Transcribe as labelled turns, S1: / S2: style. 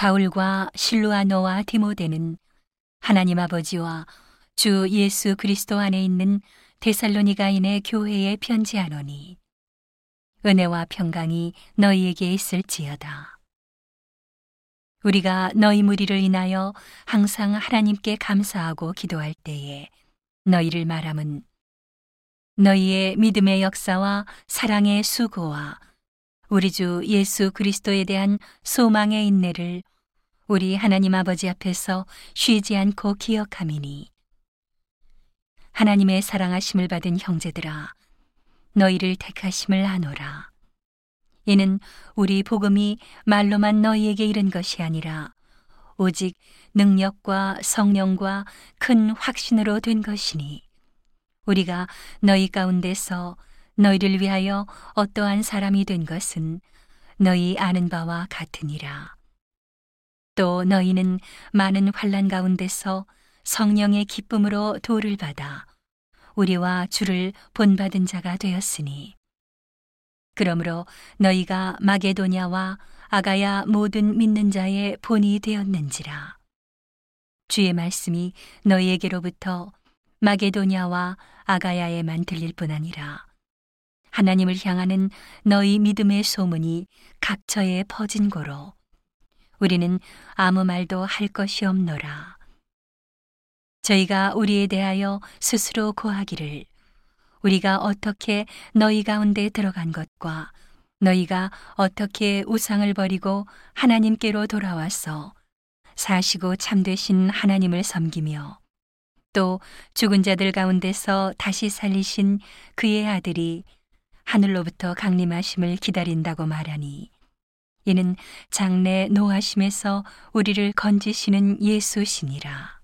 S1: 바울과 실루아노와 디모데는 하나님 아버지와 주 예수 그리스도 안에 있는 데살로니가인의 교회에 편지하노니 은혜와 평강이 너희에게 있을지어다. 우리가 너희 무리를 인하여 항상 하나님께 감사하고 기도할 때에 너희를 말함은 너희의 믿음의 역사와 사랑의 수고와 우리 주 예수 그리스도에 대한 소망의 인내를 우리 하나님 아버지 앞에서 쉬지 않고 기억함이니. 하나님의 사랑하심을 받은 형제들아 너희를 택하심을 아노라. 이는 우리 복음이 말로만 너희에게 이른 것이 아니라 오직 능력과 성령과 큰 확신으로 된 것이니 우리가 너희 가운데서 너희를 위하여 어떠한 사람이 된 것은 너희 아는 바와 같으니라. 또 너희는 많은 환란 가운데서 성령의 기쁨으로 도를 받아 우리와 주를 본받은 자가 되었으니 그러므로 너희가 마게도냐와 아가야 모든 믿는 자의 본이 되었는지라 주의 말씀이 너희에게로부터 마게도냐와 아가야에만 들릴 뿐 아니라 하나님을 향하는 너희 믿음의 소문이 각처에 퍼진 고로 우리는 아무 말도 할 것이 없노라. 저희가 우리에 대하여 스스로 고하기를 우리가 어떻게 너희 가운데 들어간 것과 너희가 어떻게 우상을 버리고 하나님께로 돌아와서 사시고 참되신 하나님을 섬기며 또 죽은 자들 가운데서 다시 살리신 그의 아들이 하늘로부터 강림하심을 기다린다고 말하니 이는 장래 노하심에서 우리를 건지시는 예수시니라.